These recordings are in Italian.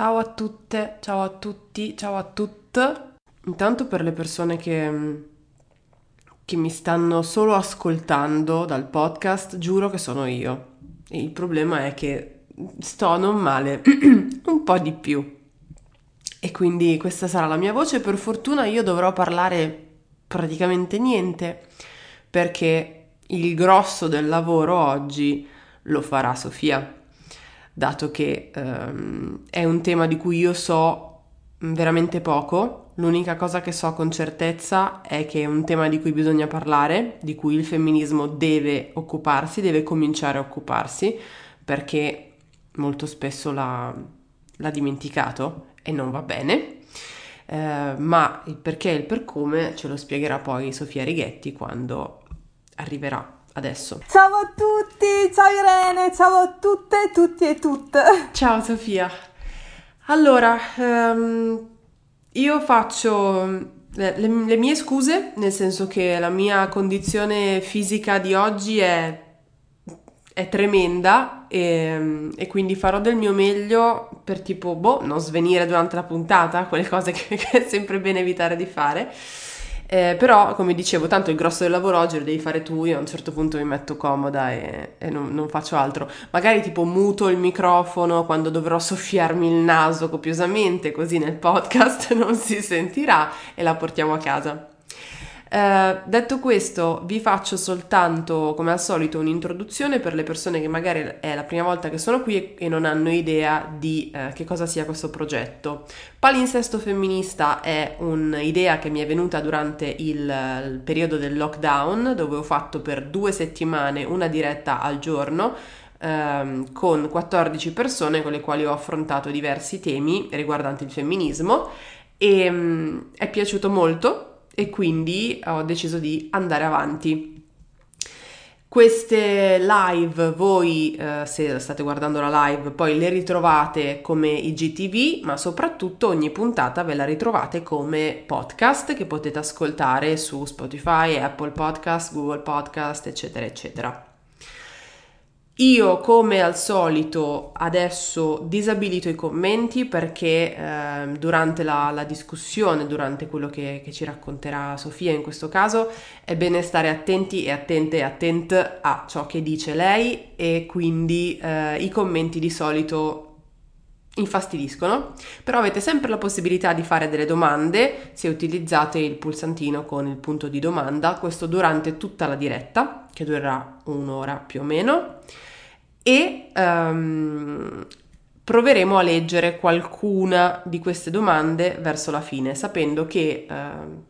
Ciao a tutte, ciao a tutti, ciao a tutte. Intanto per le persone che, che mi stanno solo ascoltando dal podcast, giuro che sono io. E il problema è che sto non male, un po' di più. E quindi questa sarà la mia voce. Per fortuna io dovrò parlare praticamente niente perché il grosso del lavoro oggi lo farà Sofia dato che ehm, è un tema di cui io so veramente poco. L'unica cosa che so con certezza è che è un tema di cui bisogna parlare, di cui il femminismo deve occuparsi, deve cominciare a occuparsi, perché molto spesso l'ha, l'ha dimenticato e non va bene. Eh, ma il perché e il per come ce lo spiegherà poi Sofia Righetti quando arriverà adesso. Ciao a tutti, ciao Irene, ciao a tutte, tutti e tutte. Ciao Sofia. Allora, um, io faccio le, le, le, mie scuse, nel senso che la mia condizione fisica di oggi è, è tremenda e, e, quindi farò del mio meglio per tipo, boh, non svenire durante la puntata, quelle cose che, che è sempre bene evitare di fare. Eh, però, come dicevo, tanto il grosso del lavoro oggi lo devi fare tu, io a un certo punto mi metto comoda e, e non, non, faccio altro. Magari tipo muto il microfono quando dovrò soffiarmi il naso copiosamente, così nel podcast non si sentirà e la portiamo a casa. Eh, detto questo, vi faccio soltanto, come al solito, un'introduzione per le persone che magari è la prima volta che sono qui e non hanno idea di eh, che cosa sia questo progetto. Palinsesto femminista è un'idea che mi è venuta durante il, il periodo del lockdown, dove ho fatto per due settimane una diretta al giorno ehm, con 14 persone con le quali ho affrontato diversi temi riguardanti il femminismo e um, è piaciuto molto e quindi ho deciso di andare avanti. Queste live voi, eh, se state guardando la live, poi le ritrovate come IGTV, ma soprattutto ogni puntata ve la ritrovate come podcast che potete ascoltare su Spotify, Apple Podcast, Google Podcast, eccetera, eccetera. Io come al solito adesso disabilito i commenti perché eh, durante la, la, discussione, durante quello che, che, ci racconterà Sofia in questo caso, è bene stare attenti e attente e attente a ciò che dice lei e quindi eh, i commenti di solito infastidiscono, però avete sempre la possibilità di fare delle domande se utilizzate il pulsantino con il punto di domanda, questo durante tutta la diretta, che durerà un'ora più o meno e um, proveremo a leggere qualcuna di queste domande verso la fine, sapendo che uh,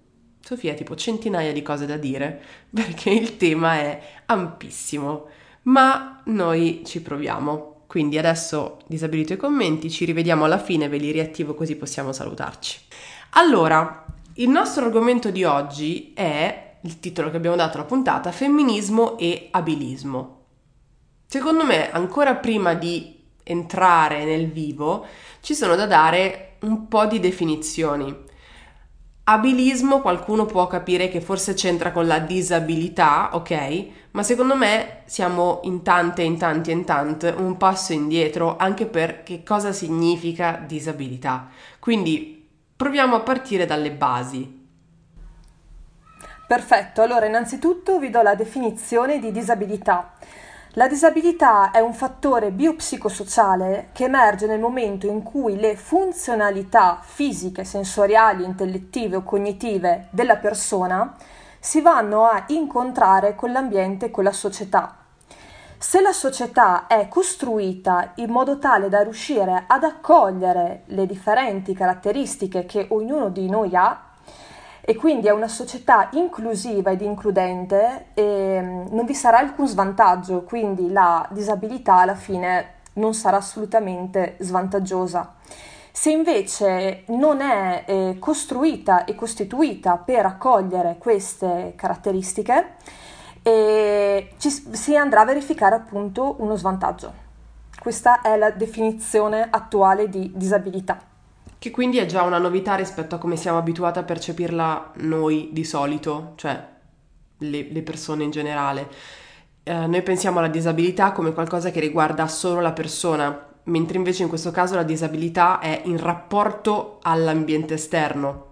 Sofia ha tipo centinaia di cose da dire, perché il tema è ampissimo, ma noi ci proviamo. Quindi adesso disabilito i commenti, ci rivediamo alla fine, ve li riattivo così possiamo salutarci. Allora, il nostro argomento di oggi è il titolo che abbiamo dato alla puntata, femminismo e abilismo. Secondo me, ancora prima di entrare nel vivo, ci sono da dare un po' di definizioni. Abilismo qualcuno può capire che forse c'entra con la disabilità, ok? Ma secondo me siamo in tante, in tanti, in tante un passo indietro anche per che cosa significa disabilità. Quindi proviamo a partire dalle basi. Perfetto, allora innanzitutto vi do la definizione di disabilità. La disabilità è un fattore biopsicosociale che emerge nel momento in cui le funzionalità fisiche, sensoriali, intellettive o cognitive della persona si vanno a incontrare con l'ambiente e con la società. Se la società è costruita in modo tale da riuscire ad accogliere le differenti caratteristiche che ognuno di noi ha, e quindi è una società inclusiva ed includente e mm, non vi sarà alcun svantaggio, quindi la disabilità alla fine non sarà assolutamente svantaggiosa. Se invece non è eh, costruita e costituita per accogliere queste caratteristiche, eh, ci, si andrà a verificare appunto uno svantaggio. Questa è la definizione attuale di disabilità. Che quindi è già una novità rispetto a come siamo abituati a percepirla noi di solito, cioè le, le persone in generale. Eh, noi pensiamo alla disabilità come qualcosa che riguarda solo la persona, mentre invece in questo caso la disabilità è in rapporto all'ambiente esterno.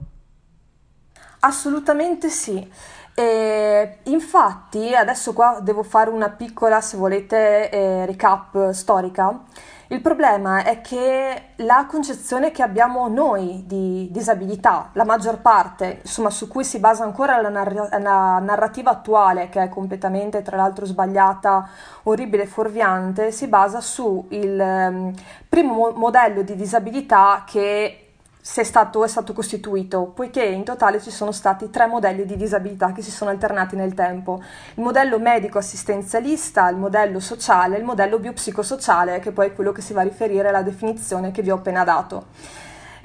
Assolutamente sì. E infatti, adesso qua devo fare una piccola, se volete, eh, recap storica. Il problema è che la concezione che abbiamo noi di disabilità, la maggior parte, insomma, su cui si basa ancora la, narra- la narrativa attuale, che è completamente, tra l'altro, sbagliata, orribile e fuorviante, si basa sul um, primo mo- modello di disabilità che se è stato, è stato costituito, poiché in totale ci sono stati tre modelli di disabilità che si sono alternati nel tempo. Il modello medico-assistenzialista, il modello sociale e il modello biopsicosociale, che poi è quello che si va a riferire alla definizione che vi ho appena dato.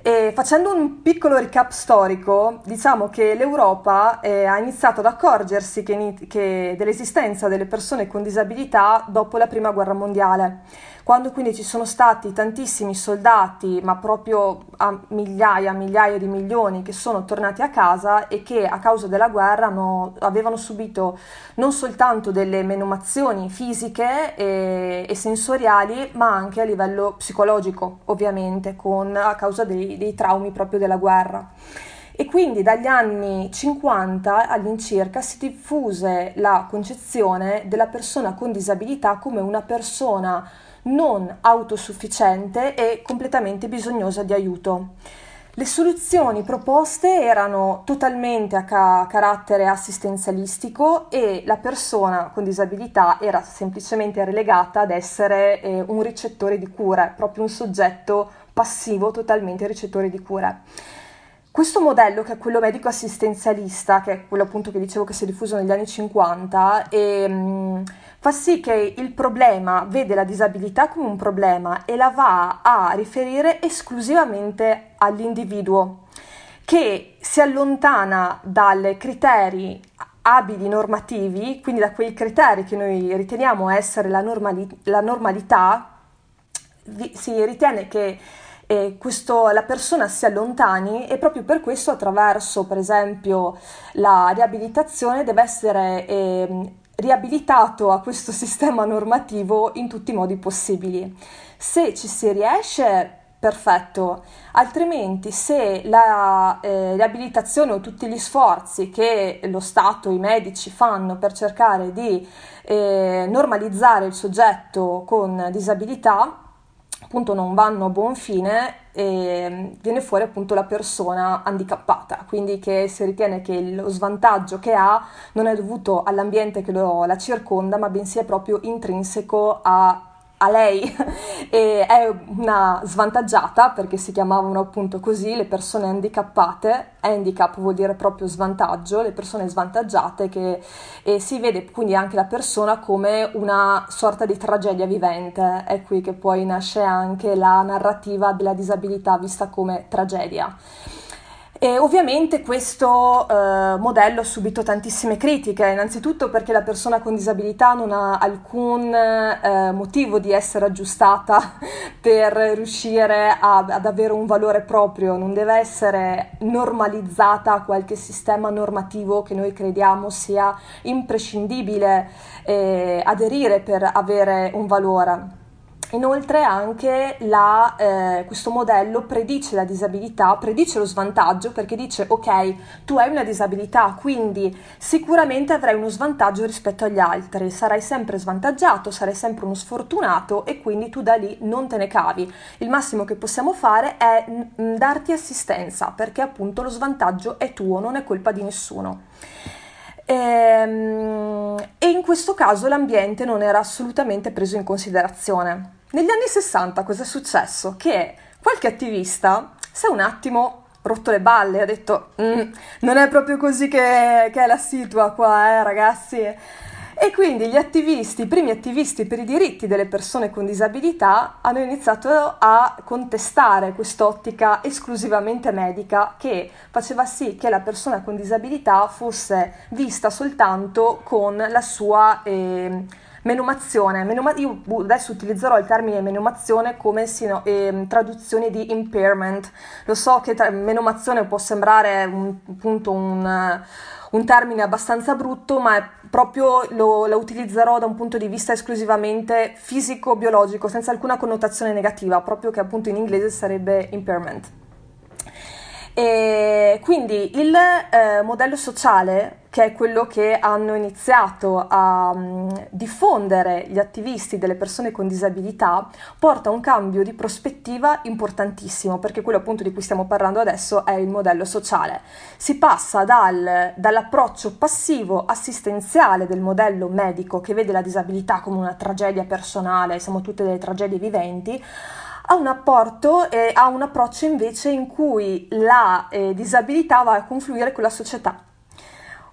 E facendo un piccolo recap storico, diciamo che l'Europa eh, ha iniziato ad accorgersi che, che dell'esistenza delle persone con disabilità dopo la Prima Guerra Mondiale quando quindi ci sono stati tantissimi soldati, ma proprio a migliaia, migliaia di milioni che sono tornati a casa e che a causa della guerra hanno, avevano subito non soltanto delle menomazioni fisiche e, e, sensoriali, ma anche a livello psicologico, ovviamente, con, a causa dei, dei traumi proprio della guerra. E quindi dagli anni 50 all'incirca si diffuse la concezione della persona con disabilità come una persona non autosufficiente e completamente bisognosa di aiuto. Le soluzioni proposte erano totalmente a ca- carattere assistenzialistico e la persona con disabilità era semplicemente relegata ad essere eh, un ricettore di cure, proprio un soggetto passivo totalmente ricettore di cure. Questo modello, che è quello medico assistenzialista, che è quello appunto che dicevo che si è diffuso negli anni 50, e, mh, fa sì che il problema vede la disabilità come un problema e la va a riferire esclusivamente all'individuo, che si allontana dai criteri abili normativi, quindi da quei criteri che noi riteniamo essere la, normali- la normalità, vi- si ritiene che eh, questo, la persona si allontani e proprio per questo attraverso per esempio la riabilitazione deve essere eh, riabilitato a questo sistema normativo in tutti i modi possibili. Se ci si riesce, perfetto, altrimenti se la eh, riabilitazione o tutti gli sforzi che lo Stato, i medici fanno per cercare di eh, normalizzare il soggetto con disabilità, appunto non vanno a buon fine e viene fuori appunto la persona handicappata, quindi che si ritiene che lo svantaggio che ha non è dovuto all'ambiente che lo, la circonda, ma bensì è proprio intrinseco a a lei. E è una svantaggiata perché si chiamavano appunto così le persone handicappate, handicap vuol dire proprio svantaggio, le persone svantaggiate che e si vede quindi anche la persona come una sorta di tragedia vivente, è qui che poi nasce anche la narrativa della disabilità vista come tragedia. E ovviamente questo eh, modello ha subito tantissime critiche, innanzitutto perché la persona con disabilità non ha alcun eh, motivo di essere aggiustata per riuscire a, ad avere un valore proprio, non deve essere normalizzata a qualche sistema normativo che noi crediamo sia imprescindibile eh, aderire per avere un valore. Inoltre anche la, eh, questo modello predice la disabilità, predice lo svantaggio perché dice ok, tu hai una disabilità, quindi sicuramente avrai uno svantaggio rispetto agli altri, sarai sempre svantaggiato, sarai sempre uno sfortunato e quindi tu da lì non te ne cavi. Il massimo che possiamo fare è n- darti assistenza perché appunto lo svantaggio è tuo, non è colpa di nessuno. Ehm, e in questo caso l'ambiente non era assolutamente preso in considerazione. Negli anni 60 cosa è successo? Che qualche attivista si è un attimo rotto le balle, ha detto mm, non è proprio così che, che è la situa qua, eh ragazzi. E quindi gli attivisti, i primi attivisti per i diritti delle persone con disabilità hanno iniziato a contestare quest'ottica esclusivamente medica che faceva sì che la persona con disabilità fosse vista soltanto con la sua... Eh, Menomazione, menoma- io adesso utilizzerò il termine menomazione come sino, eh, traduzione di impairment. Lo so che tra- menomazione può sembrare un, appunto un, un termine abbastanza brutto, ma è proprio lo, lo utilizzerò da un punto di vista esclusivamente fisico-biologico, senza alcuna connotazione negativa, proprio che appunto in inglese sarebbe impairment. E quindi il eh, modello sociale, che è quello che hanno iniziato a um, diffondere gli attivisti delle persone con disabilità, porta a un cambio di prospettiva importantissimo, perché quello appunto di cui stiamo parlando adesso è il modello sociale. Si passa dal, dall'approccio passivo assistenziale del modello medico che vede la disabilità come una tragedia personale, siamo tutte delle tragedie viventi, ha un apporto e ha un approccio invece in cui la eh, disabilità va a confluire con la società.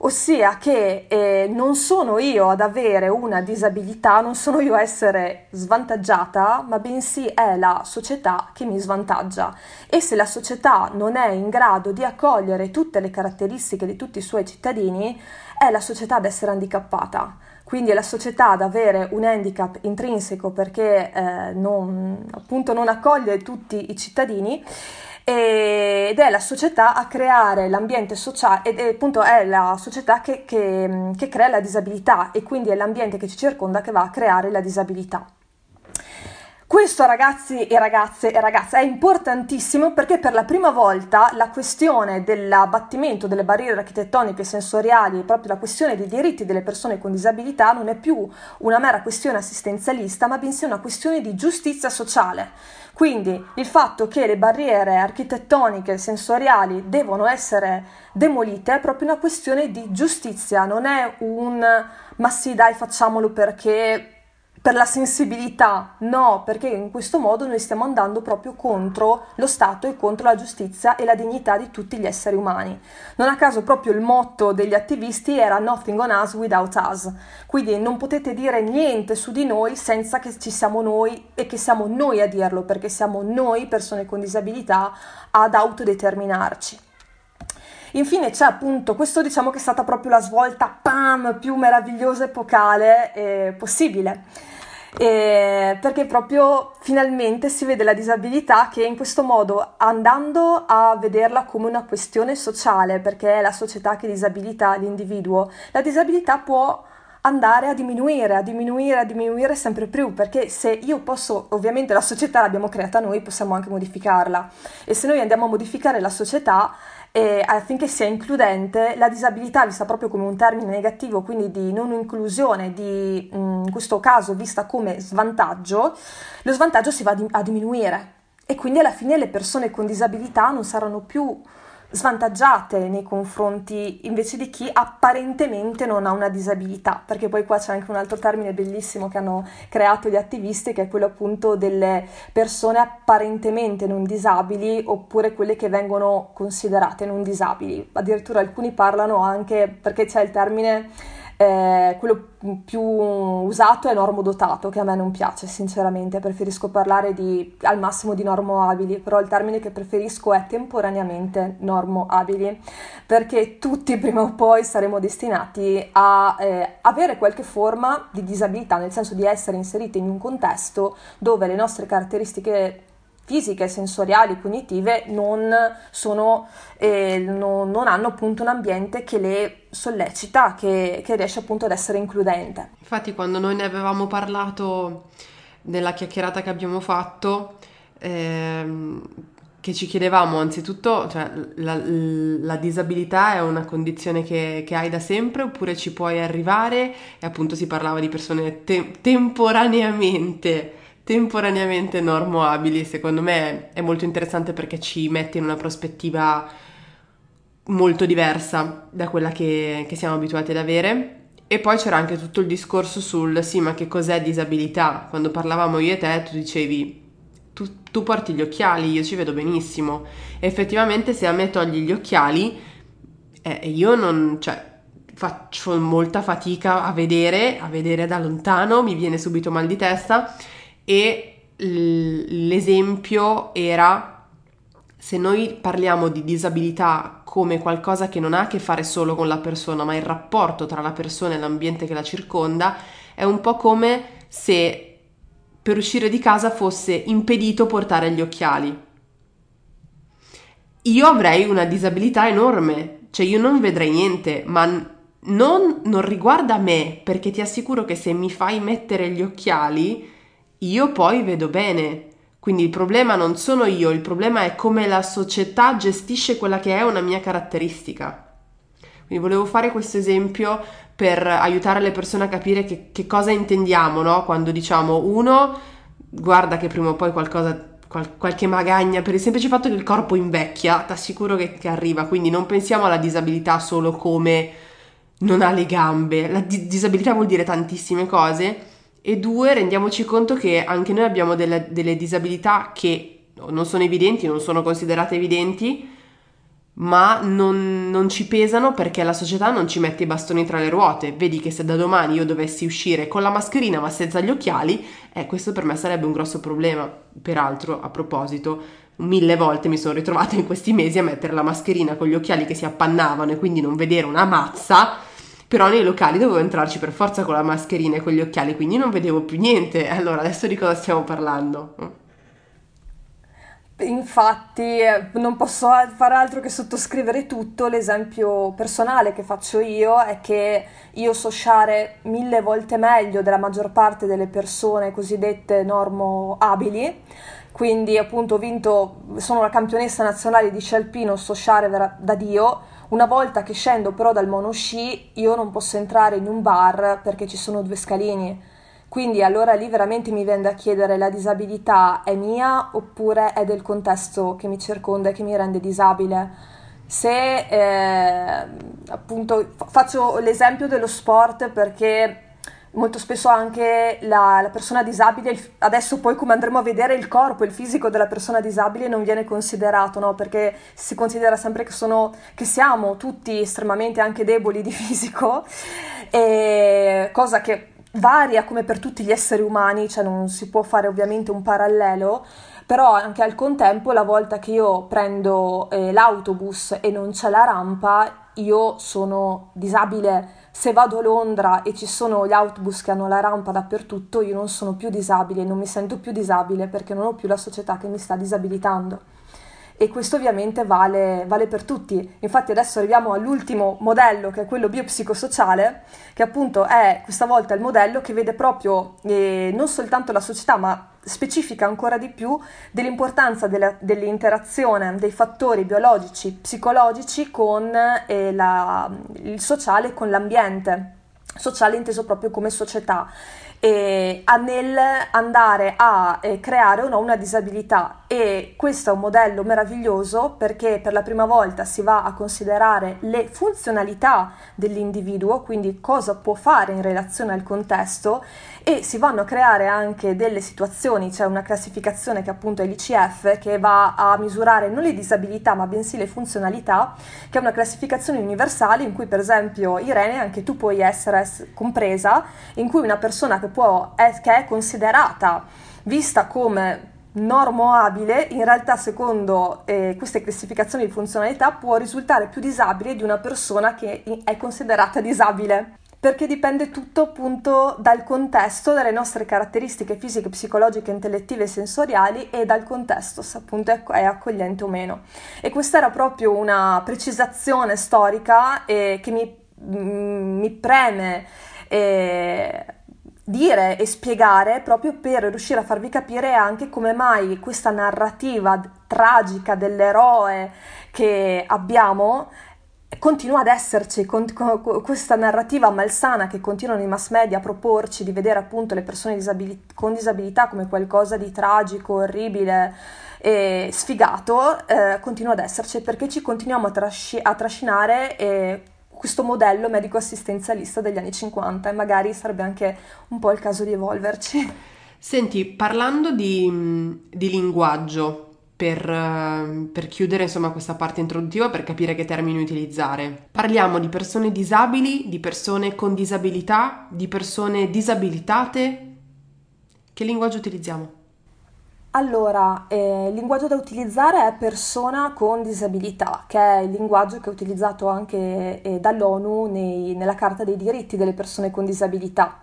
Ossia che eh, non sono io ad avere una disabilità, non sono io a essere svantaggiata, ma bensì è la società che mi svantaggia. E se la società non è in grado di accogliere tutte le caratteristiche di tutti i suoi cittadini, è la società ad essere handicappata quindi è la società ad avere un handicap intrinseco perché eh, non, appunto non accoglie tutti i cittadini ed è la società a creare l'ambiente sociale ed è appunto è la società che, che, che crea la disabilità e quindi è l'ambiente che ci circonda che va a creare la disabilità. Questo ragazzi e ragazze e ragazze è importantissimo perché per la prima volta la questione dell'abbattimento delle barriere architettoniche e sensoriali, proprio la questione dei diritti delle persone con disabilità non è più una mera questione assistenzialista, ma bensì una questione di giustizia sociale. Quindi il fatto che le barriere architettoniche e sensoriali devono essere demolite è proprio una questione di giustizia, non è un ma sì dai facciamolo perché per la sensibilità, no, perché in questo modo noi stiamo andando proprio contro lo Stato e contro la giustizia e la dignità di tutti gli esseri umani. Non a caso proprio il motto degli attivisti era Nothing on us without us, quindi non potete dire niente su di noi senza che ci siamo noi e che siamo noi a dirlo, perché siamo noi, persone con disabilità, ad autodeterminarci. Infine c'è appunto, questo diciamo che è stata proprio la svolta pam, più meravigliosa epocale eh, possibile eh, perché proprio finalmente si vede la disabilità che in questo modo andando a vederla come una questione sociale, perché è la società che disabilita l'individuo, la disabilità può andare a diminuire, a diminuire, a diminuire sempre più, perché se io posso, ovviamente la società l'abbiamo creata noi, possiamo anche modificarla. E se noi andiamo a modificare la società e affinché sia includente, la disabilità vista proprio come un termine negativo, quindi di non inclusione, di, in questo caso vista come svantaggio, lo svantaggio si va a diminuire. E quindi alla fine le persone con disabilità non saranno più svantaggiate nei confronti invece di chi apparentemente non ha una disabilità, perché poi qua c'è anche un altro termine bellissimo che hanno creato gli attivisti, che è quello appunto delle persone apparentemente non disabili oppure quelle che vengono considerate non disabili. Addirittura alcuni parlano anche, perché c'è il termine eh, quello più usato è normodotato, che a me non piace sinceramente, preferisco parlare di, al massimo di normoabili, però il termine che preferisco è temporaneamente normoabili, perché tutti prima o poi saremo destinati a eh, avere qualche forma di disabilità, nel senso di essere inseriti in un contesto dove le nostre caratteristiche fisiche, sensoriali, cognitive non, sono, eh, non, non hanno appunto un ambiente che le sollecita, che, che, riesce appunto ad essere includente. Infatti quando noi ne avevamo parlato nella chiacchierata che abbiamo fatto, ehm, che ci chiedevamo anzitutto, cioè la, la, disabilità è una condizione che, che, hai da sempre oppure ci puoi arrivare e appunto si parlava di persone te- temporaneamente temporaneamente normoabili, secondo me è molto interessante perché ci mette in una prospettiva molto diversa da quella che, che siamo abituati ad avere. E poi c'era anche tutto il discorso sul sì, ma che cos'è disabilità? Quando parlavamo io e te, tu dicevi tu, tu porti gli occhiali, io ci vedo benissimo. E effettivamente, se a me togli gli occhiali, eh, io non, cioè, faccio molta fatica a vedere, a vedere da lontano, mi viene subito mal di testa e l'esempio era se noi parliamo di disabilità come qualcosa che non ha a che fare solo con la persona, ma il rapporto tra la persona e l'ambiente che la circonda, è un po' come se per uscire di casa fosse impedito portare gli occhiali. Io avrei una disabilità enorme cioè io non vedrei niente, ma non, non riguarda me, perché ti assicuro che se mi fai mettere gli occhiali, io poi vedo bene. Quindi il problema non sono io, il problema è come la società gestisce quella che è una mia caratteristica. Quindi volevo fare questo esempio per aiutare le persone a capire che, che cosa intendiamo, no? Quando diciamo uno, guarda che prima o poi qualcosa qual- qualche magagna per il semplice fatto che il corpo invecchia, ti assicuro che, che, arriva, quindi non pensiamo alla disabilità solo come non ha le gambe, la di- disabilità vuol dire tantissime cose e due, rendiamoci conto che anche noi abbiamo delle, delle disabilità che non sono evidenti, non sono considerate evidenti, ma non, non, ci pesano perché la società non ci mette i bastoni tra le ruote. Vedi che se da domani io dovessi uscire con la mascherina ma senza gli occhiali, eh, questo per me sarebbe un grosso problema. Peraltro, a proposito, mille volte mi sono ritrovata in questi mesi a mettere la mascherina con gli occhiali che si appannavano e quindi non vedere una mazza. Però nei locali dovevo entrarci per forza con la mascherina e con gli occhiali, quindi non vedevo più niente. Allora, adesso di cosa stiamo parlando? Infatti eh, non posso fare altro che sottoscrivere tutto, l'esempio personale che faccio io è che io so sciare mille volte meglio della maggior parte delle persone cosiddette normo abili, quindi appunto ho vinto, sono la campionessa nazionale di sci alpino, so sciare da Dio, una volta che scendo però dal monosci io non posso entrare in un bar perché ci sono due scalini quindi allora lì veramente mi viene da chiedere la disabilità è mia oppure è del contesto che mi circonda e che mi rende disabile. Se eh, appunto faccio l'esempio dello sport perché molto spesso anche la, la, persona disabile, adesso poi come andremo a vedere il corpo, il fisico della persona disabile non viene considerato, no? perché si considera sempre che, sono, che siamo tutti estremamente anche deboli di fisico, cosa che varia come per tutti gli esseri umani, cioè non si può fare ovviamente un parallelo, però anche al contempo la volta che io prendo eh, l'autobus e non c'è la rampa, io sono disabile. Se vado a Londra e ci sono gli autobus che hanno la rampa dappertutto, io non sono più disabile, non mi sento più disabile perché non ho più la società che mi sta disabilitando e questo ovviamente vale, vale, per tutti. Infatti adesso arriviamo all'ultimo modello che è quello biopsicosociale, che appunto è questa volta il modello che vede proprio eh, non soltanto la società ma specifica ancora di più dell'importanza della, dell'interazione dei fattori biologici, psicologici con eh, la, il sociale, con l'ambiente, sociale inteso proprio come società. Eh, nel andare a eh, creare o no una disabilità e questo è un modello meraviglioso perché per la prima volta si va a considerare le funzionalità dell'individuo, quindi cosa può fare in relazione al contesto e si vanno a creare anche delle situazioni, c'è una classificazione che appunto è l'ICF che va a misurare non le disabilità ma bensì le funzionalità, che è una classificazione universale in cui per esempio Irene anche tu puoi essere compresa, in cui una persona che, può, è, che è considerata vista come normoabile, in realtà secondo eh, queste classificazioni di funzionalità può risultare più disabile di una persona che è considerata disabile perché dipende tutto appunto dal contesto, dalle nostre caratteristiche fisiche, psicologiche, intellettive e sensoriali e dal contesto se appunto è accogliente o meno. E questa era proprio una precisazione storica eh, che mi, mm, mi preme eh, dire e spiegare proprio per riuscire a farvi capire anche come mai questa narrativa tragica dell'eroe che abbiamo continua ad esserci con, con, questa narrativa malsana che continuano i mass media a proporci di vedere appunto le persone disabili- con disabilità come qualcosa di tragico, orribile e sfigato, eh, continua ad esserci perché ci continuiamo a, trasci- a trascinare eh, questo modello medico-assistenzialista degli anni 50 e magari sarebbe anche un po' il caso di evolverci. Senti, parlando di, di linguaggio, per, per, chiudere insomma questa parte introduttiva per capire che termini utilizzare. Parliamo di persone disabili, di persone con disabilità, di persone disabilitate. Che linguaggio utilizziamo? Allora, eh, il linguaggio da utilizzare è persona con disabilità, che è il linguaggio che è utilizzato anche eh, dall'ONU nei, nella Carta dei diritti delle persone con disabilità.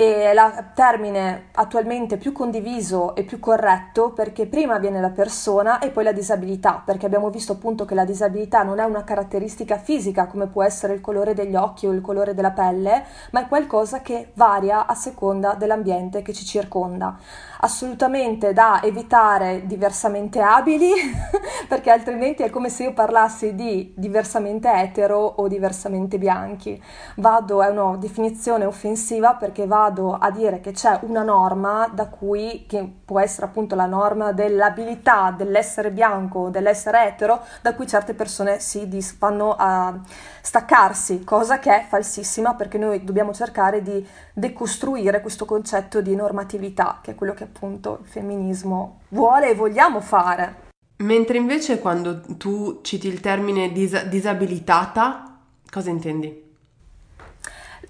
Il termine attualmente più condiviso e più corretto perché prima viene la persona e poi la disabilità, perché abbiamo visto appunto che la disabilità non è una caratteristica fisica come può essere il colore degli occhi o il colore della pelle, ma è qualcosa che varia a seconda dell'ambiente che ci circonda assolutamente da evitare diversamente abili, perché altrimenti è come se io parlassi di diversamente etero o diversamente bianchi. Vado, è una definizione offensiva perché vado a dire che c'è una norma da cui, che può essere appunto la norma dell'abilità dell'essere bianco o dell'essere etero, da cui certe persone si dis- vanno a staccarsi, cosa che è falsissima perché noi dobbiamo cercare di decostruire questo concetto di normatività, che è quello che appunto il femminismo vuole e vogliamo fare. Mentre invece quando tu citi il termine dis- disabilitata, cosa intendi?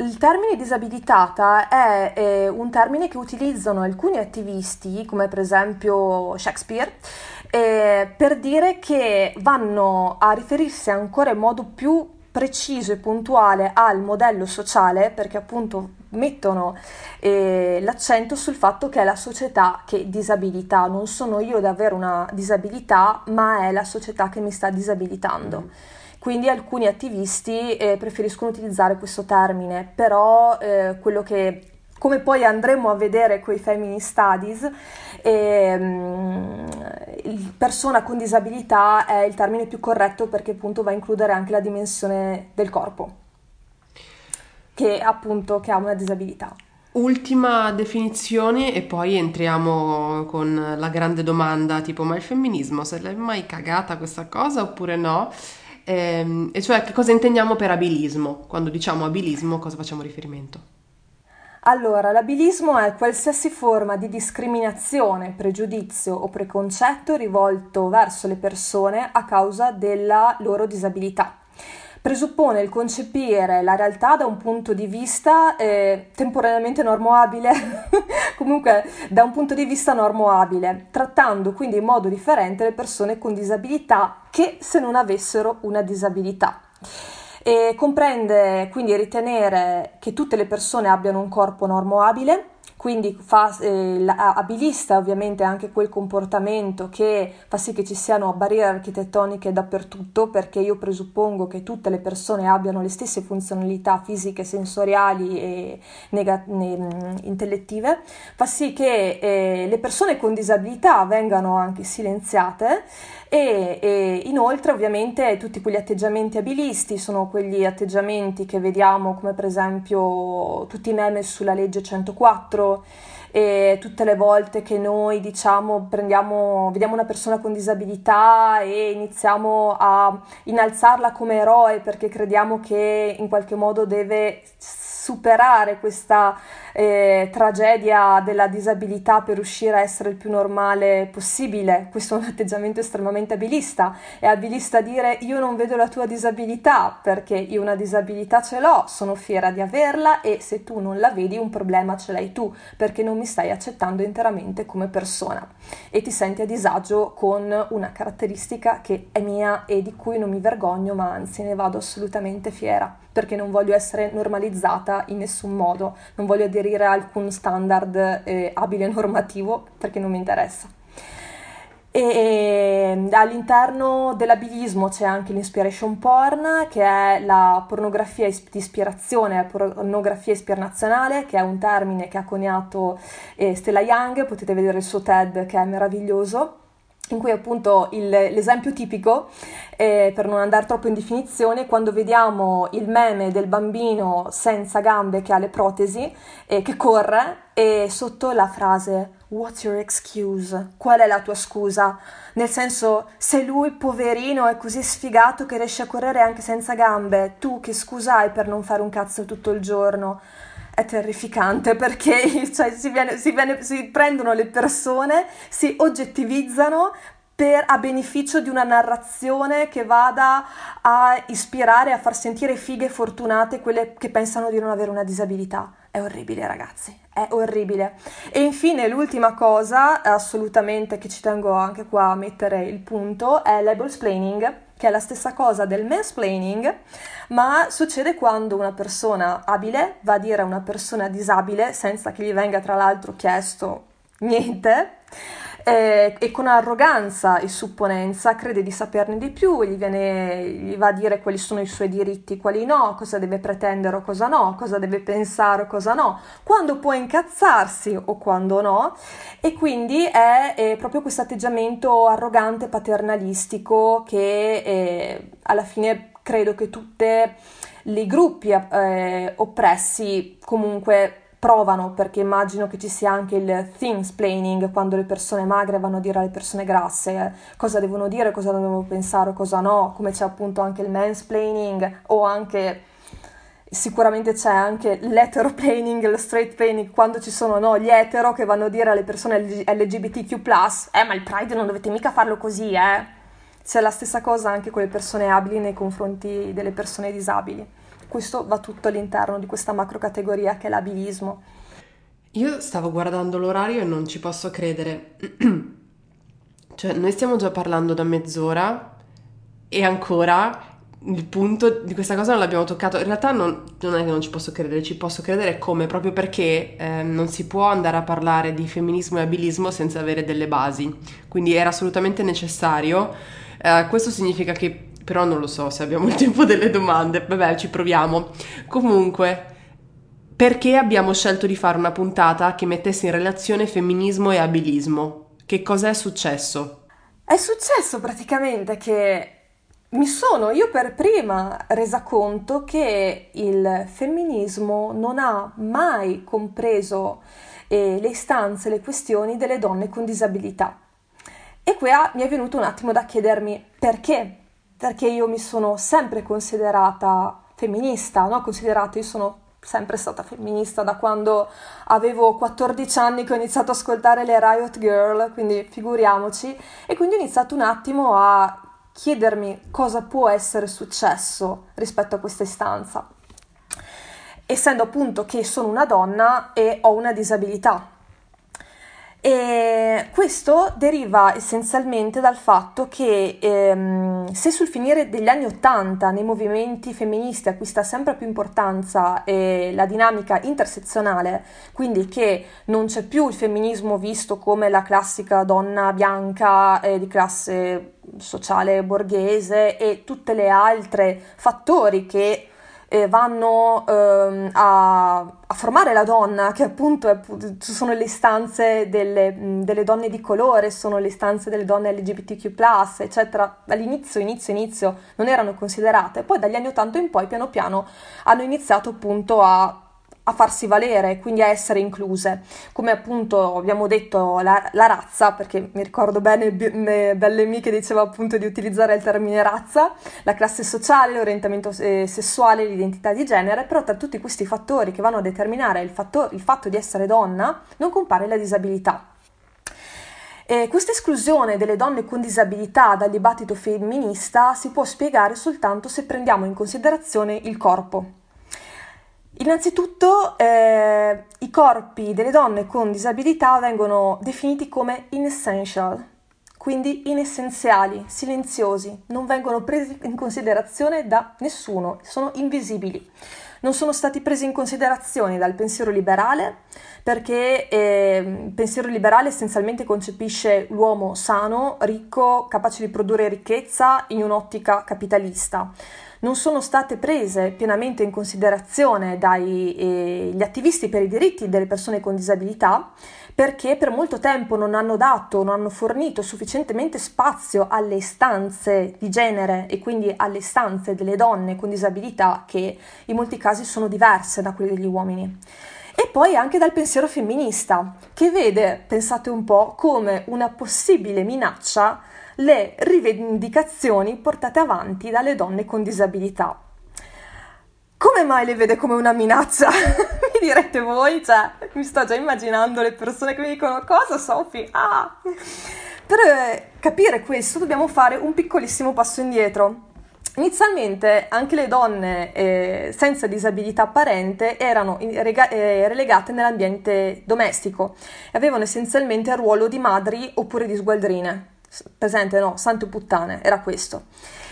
Il termine disabilitata è, è, un termine che utilizzano alcuni attivisti, come per esempio Shakespeare, eh, per dire che vanno a riferirsi ancora in modo più preciso e puntuale al modello sociale, perché appunto mettono eh, l'accento sul fatto che è la società che disabilità, non sono io ad avere una disabilità, ma è la società che mi sta disabilitando. Mm. Quindi alcuni attivisti eh, preferiscono utilizzare questo termine, però eh, quello che come poi andremo a vedere con i Feminist Studies, ehm, persona con disabilità è il termine più corretto perché appunto va a includere anche la dimensione del corpo, che appunto che ha una disabilità. Ultima definizione e poi entriamo con la grande domanda tipo ma il femminismo se l'è mai cagata questa cosa oppure no? Ehm, e cioè che cosa intendiamo per abilismo? Quando diciamo abilismo cosa facciamo riferimento? Allora, l'abilismo è qualsiasi forma di discriminazione, pregiudizio o preconcetto rivolto verso le persone a causa della loro disabilità. Presuppone il concepire la realtà da un punto di vista eh, temporaneamente normoabile, comunque da un punto di vista normoabile, trattando quindi in modo differente le persone con disabilità che se non avessero una disabilità e comprende quindi ritenere che tutte le persone abbiano un corpo normoabile quindi fa, eh, abilista ovviamente anche quel comportamento che fa sì che ci siano barriere architettoniche dappertutto perché io presuppongo che tutte le persone abbiano le stesse funzionalità fisiche, sensoriali e nega- ne- intellettive, fa sì che eh, le persone con disabilità vengano anche silenziate e, e, inoltre ovviamente tutti quegli atteggiamenti abilisti sono quegli atteggiamenti che vediamo come per esempio tutti i meme sulla legge 104 e tutte le volte che noi diciamo prendiamo, vediamo una persona con disabilità e iniziamo a innalzarla come eroe perché crediamo che in qualche modo deve superare questa eh, tragedia della disabilità per riuscire a essere il più normale possibile. Questo è un atteggiamento estremamente abilista. È abilista dire io non vedo la tua disabilità perché io una disabilità ce l'ho, sono fiera di averla e se tu non la vedi un problema ce l'hai tu perché non mi stai accettando interamente come persona e ti senti a disagio con una caratteristica che è mia e di cui non mi vergogno ma anzi ne vado assolutamente fiera perché non voglio essere normalizzata in nessun modo, non voglio aderire a alcun standard eh, abile normativo perché non mi interessa. E, e all'interno dell'abilismo c'è anche l'inspiration porn, che è la pornografia di ispirazione, la pornografia ispirazionale, che è un termine che ha coniato eh, Stella Young, potete vedere il suo TED che è meraviglioso in cui appunto il, l'esempio tipico, eh, per non andare troppo in definizione, quando vediamo il meme del bambino senza gambe che ha le protesi e che corre e sotto la frase What's your excuse? Qual è la tua scusa? Nel senso, se lui poverino è così sfigato che riesce a correre anche senza gambe, tu che scusa hai per non fare un cazzo tutto il giorno? È terrificante perché cioè, si, viene, si, viene, si, prendono le persone, si oggettivizzano per, a beneficio di una narrazione che vada a ispirare, a far sentire fighe fortunate quelle che pensano di non avere una disabilità. È orribile ragazzi, è orribile. E infine l'ultima cosa, assolutamente che ci tengo anche qua a mettere il punto, è l'able explaining che è la stessa cosa del mansplaining, ma succede quando una persona abile va a dire a una persona disabile, senza che gli venga tra l'altro chiesto niente, eh, e con arroganza e supponenza crede di saperne di più, gli, viene, gli va a dire quali sono i suoi diritti, quali no, cosa deve pretendere o cosa no, cosa deve pensare o cosa no, quando può incazzarsi o quando no, e quindi è, è proprio questo atteggiamento arrogante, paternalistico che eh, alla fine credo che tutti i gruppi eh, oppressi comunque provano perché immagino che ci sia anche il things planning quando le persone magre vanno a dire alle persone grasse eh, cosa devono dire, cosa devono pensare, cosa no, come c'è appunto anche il mansplaining o anche sicuramente c'è anche l'eteroplaning, lo straight planning quando ci sono no, gli etero che vanno a dire alle persone LGBTQ+, eh ma il pride non dovete mica farlo così, eh. C'è la stessa cosa anche con le persone abili nei confronti delle persone disabili questo va tutto all'interno di questa macro categoria che è l'abilismo. Io stavo guardando l'orario e non ci posso credere. cioè, noi stiamo già parlando da mezz'ora e ancora il punto di questa cosa non l'abbiamo toccato. In realtà non, non è che non ci posso credere, ci posso credere come, proprio perché eh, non si può andare a parlare di femminismo e abilismo senza avere delle basi. Quindi era assolutamente necessario. Eh, questo significa che però non lo so se abbiamo il tempo delle domande, vabbè ci proviamo. Comunque, perché abbiamo scelto di fare una puntata che mettesse in relazione femminismo e abilismo? Che cosa è successo? È successo praticamente che mi sono io per prima resa conto che il femminismo non ha mai compreso eh, le istanze, le questioni delle donne con disabilità. E qui mi è venuto un attimo da chiedermi perché perché io mi sono sempre considerata femminista, no? Considerata, io sono sempre stata femminista da quando avevo 14 anni che ho iniziato ad ascoltare le Riot Girl, quindi figuriamoci, e quindi ho iniziato un attimo a chiedermi cosa può essere successo rispetto a questa istanza. Essendo appunto che sono una donna e ho una disabilità, e questo deriva essenzialmente dal fatto che ehm, se sul finire degli anni Ottanta nei movimenti femministi acquista sempre più importanza eh, la dinamica intersezionale, quindi che non c'è più il femminismo visto come la classica donna bianca eh, di classe sociale borghese e tutte le altre fattori che eh, vanno ehm, a, a, formare la donna, che appunto è, sono le istanze delle, delle, donne di colore, sono le istanze delle donne LGBTQ, eccetera. All'inizio, inizio, inizio non erano considerate, poi dagli anni 80 in poi piano piano hanno iniziato appunto a a farsi valere, quindi a essere incluse. Come appunto abbiamo detto la, la razza, perché mi ricordo bene Bellamy che diceva appunto di utilizzare il termine razza, la classe sociale, l'orientamento eh, sessuale, l'identità di genere, però tra tutti questi fattori che vanno a determinare il fatto, il fatto di essere donna non compare la disabilità. E questa esclusione delle donne con disabilità dal dibattito femminista si può spiegare soltanto se prendiamo in considerazione il corpo, Innanzitutto eh, i corpi delle donne con disabilità vengono definiti come inessential, quindi inessenziali, silenziosi, non vengono presi in considerazione da nessuno, sono invisibili. Non sono stati presi in considerazione dal pensiero liberale perché eh, il pensiero liberale essenzialmente concepisce l'uomo sano, ricco, capace di produrre ricchezza in un'ottica capitalista non sono state prese pienamente in considerazione dagli eh, attivisti per i diritti delle persone con disabilità perché per molto tempo non hanno dato, non hanno fornito sufficientemente spazio alle istanze di genere e quindi alle istanze delle donne con disabilità che in molti casi sono diverse da quelle degli uomini. E poi anche dal pensiero femminista, che vede, pensate un po', come una possibile minaccia le rivendicazioni portate avanti dalle donne con disabilità. Come mai le vede come una minaccia? mi direte voi, cioè, mi sto già immaginando le persone che mi dicono cosa Sofì? Ah! Per eh, capire questo dobbiamo fare un piccolissimo passo indietro. Inizialmente anche le donne eh, senza disabilità apparente erano rega- eh, relegate nell'ambiente domestico e avevano essenzialmente il ruolo di madri oppure di sgualdrine presente no, sante puttane, era questo.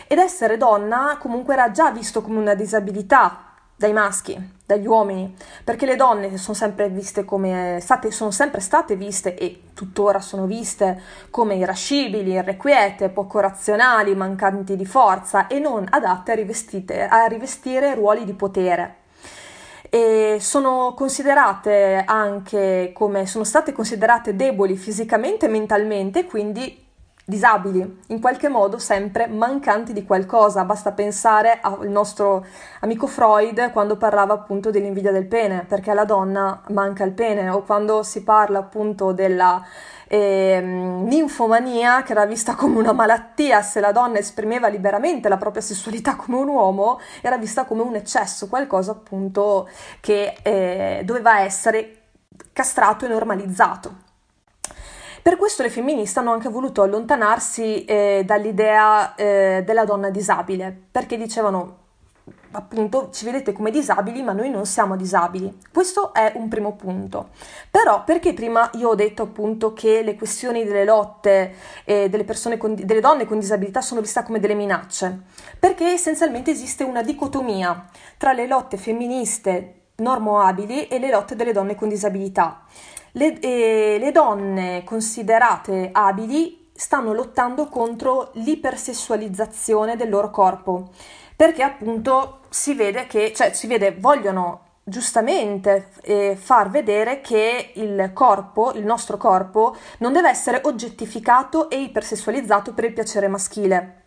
Ed essere donna comunque era già visto come una disabilità dai maschi, dagli uomini, perché le donne sono sempre viste come state, sono sempre state viste e tuttora sono viste come irascibili, irrequiete, poco razionali, mancanti di forza e non adatte a, a rivestire ruoli di potere. E sono considerate anche come sono state considerate deboli fisicamente e mentalmente, quindi disabili, in qualche modo sempre mancanti di qualcosa. Basta pensare al nostro amico Freud quando parlava appunto dell'invidia del pene, perché alla donna manca il pene, o quando si parla appunto della eh, ninfomania, che era vista come una malattia, se la donna esprimeva liberamente la propria sessualità come un uomo, era vista come un eccesso, qualcosa appunto che eh, doveva essere castrato e normalizzato. Per questo le femministe hanno anche voluto allontanarsi eh, dall'idea eh, della donna disabile, perché dicevano appunto ci vedete come disabili, ma noi non siamo disabili. Questo è un primo punto. Però perché prima io ho detto appunto che le questioni delle lotte eh, delle, con, delle donne con disabilità sono viste come delle minacce? Perché essenzialmente esiste una dicotomia tra le lotte femministe normoabili e le lotte delle donne con disabilità. Le, eh, le donne considerate abili stanno lottando contro l'ipersessualizzazione del loro corpo, perché appunto si vede che, cioè si vede, vogliono giustamente eh, far vedere che il corpo, il nostro corpo, non deve essere oggettificato e ipersessualizzato per il piacere maschile.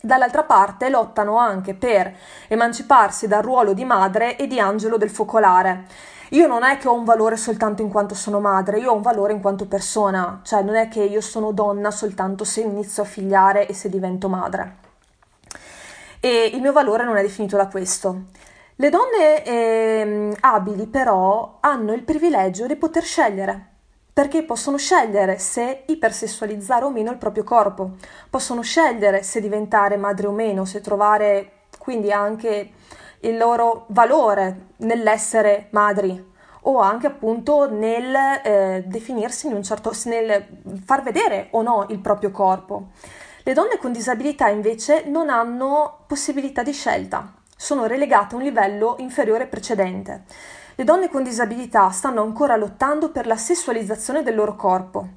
Dall'altra parte lottano anche per emanciparsi dal ruolo di madre e di angelo del focolare io non è che ho un valore soltanto in quanto sono madre, io ho un valore in quanto persona, cioè non è che io sono donna soltanto se inizio a figliare e se divento madre. E il mio valore non è definito da questo. Le donne eh, abili però hanno il privilegio di poter scegliere, perché possono scegliere se ipersessualizzare o meno il proprio corpo, possono scegliere se diventare madre o meno, se trovare quindi anche il loro valore nell'essere madri o anche appunto nel eh, definirsi in un certo nel far vedere o no il proprio corpo. Le donne con disabilità invece non hanno possibilità di scelta, sono relegate a un livello inferiore precedente. Le donne con disabilità stanno ancora lottando per la sessualizzazione del loro corpo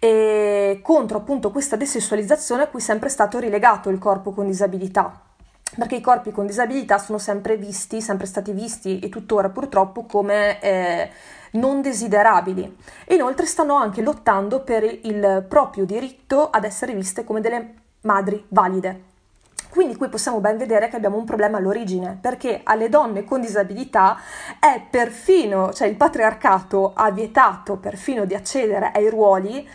e contro appunto questa desessualizzazione a cui è sempre stato rilegato il corpo con disabilità perché i corpi con disabilità sono sempre visti, sempre stati visti e tuttora purtroppo come eh, non desiderabili. E inoltre stanno anche lottando per il proprio diritto ad essere viste come delle madri valide. Quindi qui possiamo ben vedere che abbiamo un problema all'origine, perché alle donne con disabilità è perfino, cioè il patriarcato ha vietato perfino di accedere ai ruoli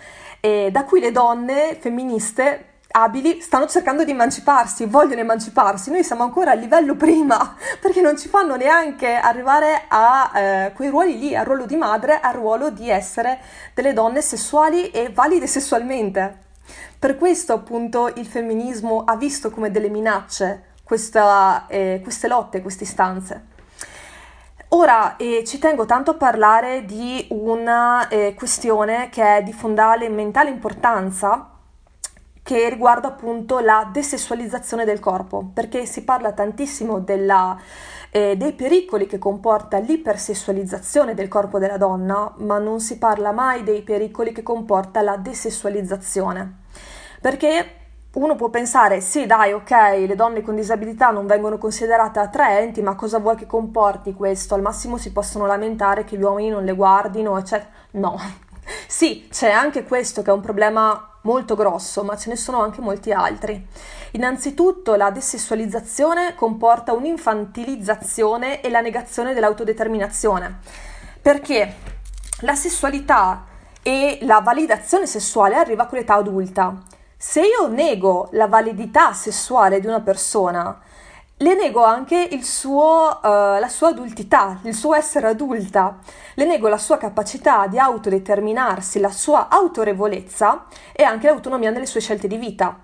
eh, da cui le donne femministe abili stanno cercando di emanciparsi, vogliono emanciparsi, noi siamo ancora a livello prima perché non ci fanno neanche arrivare a eh, quei ruoli lì, al ruolo di madre, al ruolo di essere delle donne sessuali e valide sessualmente. Per questo appunto il femminismo ha visto come delle minacce questa, eh, queste lotte, queste istanze. Ora eh, ci tengo tanto a parlare di una eh, questione che è di fondamentale importanza che riguarda appunto la desessualizzazione del corpo, perché si parla tantissimo della, eh, dei pericoli che comporta l'ipersessualizzazione del corpo della donna, ma non si parla mai dei pericoli che comporta la desessualizzazione. Perché uno può pensare, sì dai, ok, le donne con disabilità non vengono considerate attraenti, ma cosa vuoi che comporti questo? Al massimo si possono lamentare che gli uomini non le guardino, eccetera. No, sì, c'è anche questo che è un problema molto grosso, ma ce ne sono anche molti altri. Innanzitutto la desessualizzazione comporta un'infantilizzazione e la negazione dell'autodeterminazione, perché la sessualità e la validazione sessuale arriva con l'età adulta. Se io nego la validità sessuale di una persona, le nego anche suo, uh, la sua adultità, il suo essere adulta, le nego la sua capacità di autodeterminarsi, la sua autorevolezza e anche l'autonomia nelle sue scelte di vita.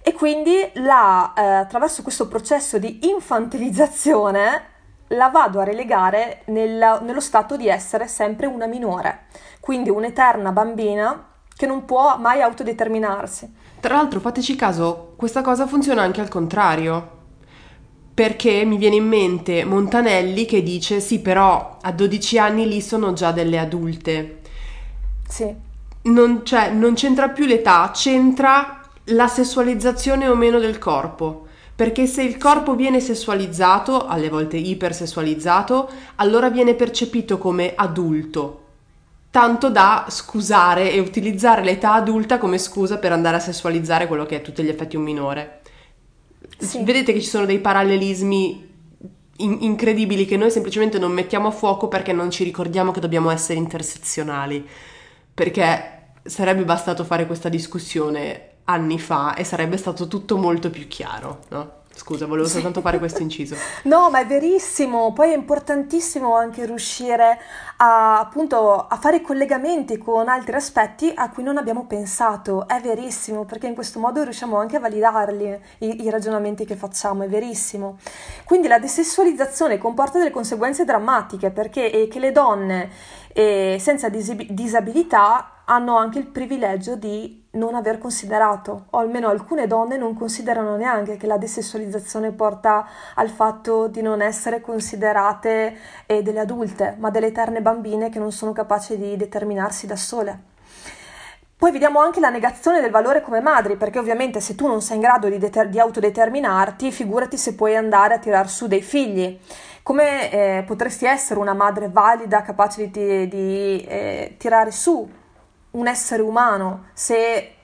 E quindi la, uh, attraverso questo processo di infantilizzazione la vado a relegare nel, nello stato di essere sempre una minore, quindi un'eterna bambina che non può mai autodeterminarsi. Tra l'altro, fateci caso, questa cosa funziona anche al contrario. Perché mi viene in mente Montanelli che dice: Sì, però a 12 anni lì sono già delle adulte. Sì. Non, cioè, non c'entra più l'età, c'entra la sessualizzazione o meno del corpo. Perché se il corpo viene sessualizzato, alle volte ipersessualizzato, allora viene percepito come adulto, tanto da scusare e utilizzare l'età adulta come scusa per andare a sessualizzare quello che è a tutti gli effetti un minore. Sì. Vedete che ci sono dei parallelismi in- incredibili che noi semplicemente non mettiamo a fuoco perché non ci ricordiamo che dobbiamo essere intersezionali. Perché sarebbe bastato fare questa discussione anni fa e sarebbe stato tutto molto più chiaro, no? Scusa, volevo Sì. soltanto fare questo inciso. No, ma è verissimo. Poi è importantissimo anche riuscire a, appunto, a fare collegamenti con altri aspetti a cui non abbiamo pensato. È verissimo, perché in questo modo riusciamo anche a validarli, i, i ragionamenti che facciamo. È verissimo. Quindi la desessualizzazione comporta delle conseguenze drammatiche, perché eh, le donne eh, senza disi- disabilità hanno anche il privilegio di non aver considerato, o almeno alcune donne non considerano neanche che la desessualizzazione porta al fatto di non essere considerate eh, delle adulte, ma delle eterne bambine che non sono capaci di determinarsi da sole. Poi vediamo anche la negazione del valore come madri, perché ovviamente se tu non sei in grado di, deter- di autodeterminarti, figurati se puoi andare a tirar su dei figli. Come eh, potresti essere una madre valida, capace di, di eh, tirare su un essere umano se,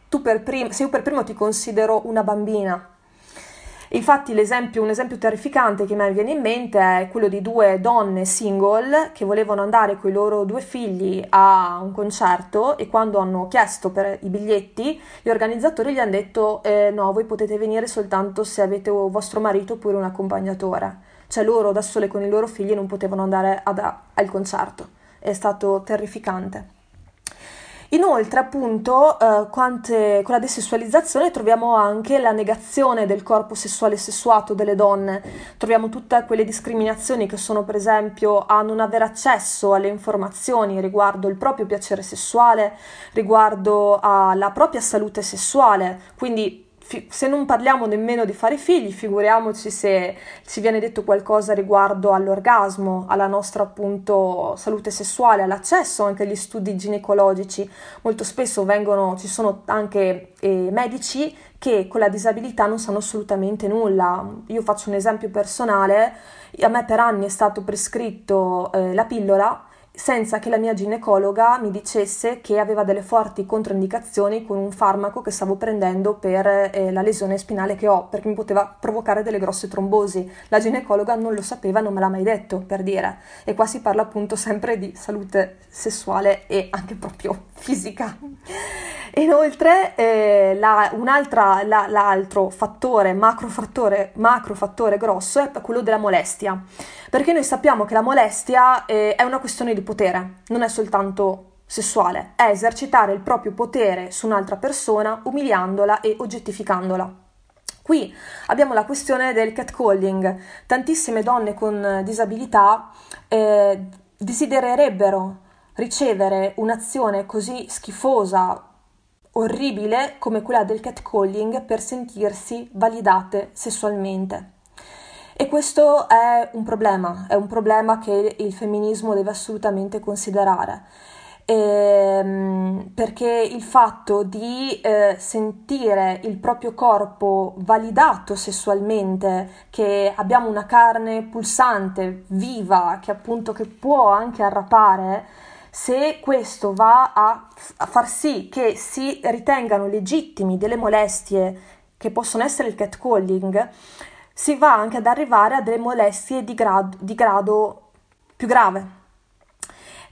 prim- se io per primo ti considero una bambina? Infatti un esempio terrificante che mi viene in mente è quello di due donne single che volevano andare con i loro due figli a un concerto e quando hanno chiesto per i biglietti gli organizzatori gli hanno detto eh, no, voi potete venire soltanto se avete vostro marito oppure un accompagnatore. Cioè loro da sole con i loro figli non potevano andare ad- al concerto. È stato terrificante. Inoltre, appunto, eh, quante- con la desessualizzazione troviamo anche la negazione del corpo sessuale sessuato delle donne. Troviamo tutte quelle discriminazioni che sono, per esempio, a non avere accesso alle informazioni riguardo il proprio piacere sessuale, riguardo alla propria salute sessuale. Quindi, fi- se non parliamo nemmeno di fare figli, figuriamoci se ci viene detto qualcosa riguardo all'orgasmo, alla nostra appunto salute sessuale, all'accesso anche agli studi ginecologici. Molto spesso vengono, ci sono anche eh, medici che con la disabilità non sanno assolutamente nulla. Io faccio un esempio personale, a me per anni è stato prescritto eh, la pillola senza che la mia ginecologa mi dicesse che aveva delle forti controindicazioni con un farmaco che stavo prendendo per eh, la lesione spinale che ho, perché mi poteva provocare delle grosse trombosi. La ginecologa non lo sapeva, non me l'ha mai detto, per dire. E qua si parla appunto sempre di salute sessuale e anche proprio fisica. Inoltre, eh, la- la- l'altro fattore, macrofattore, macrofattore grosso è quello della molestia, perché noi sappiamo che la molestia eh, è una questione di potere, non è soltanto sessuale, è esercitare il proprio potere su un'altra persona umiliandola e oggettificandola. Qui abbiamo la questione del catcalling. Tantissime donne con disabilità eh, desidererebbero ricevere un'azione così schifosa, orribile come quella del catcalling per sentirsi validate sessualmente. E questo è un problema, è un problema che il femminismo deve assolutamente considerare. Ehm, perché il fatto di eh, sentire il proprio corpo validato sessualmente, che abbiamo una carne pulsante, viva, che appunto che può anche arrapare, se questo va a, a far sì che si ritengano legittimi delle molestie che possono essere il catcalling, si va anche ad arrivare a delle molestie di grado, di grado più grave.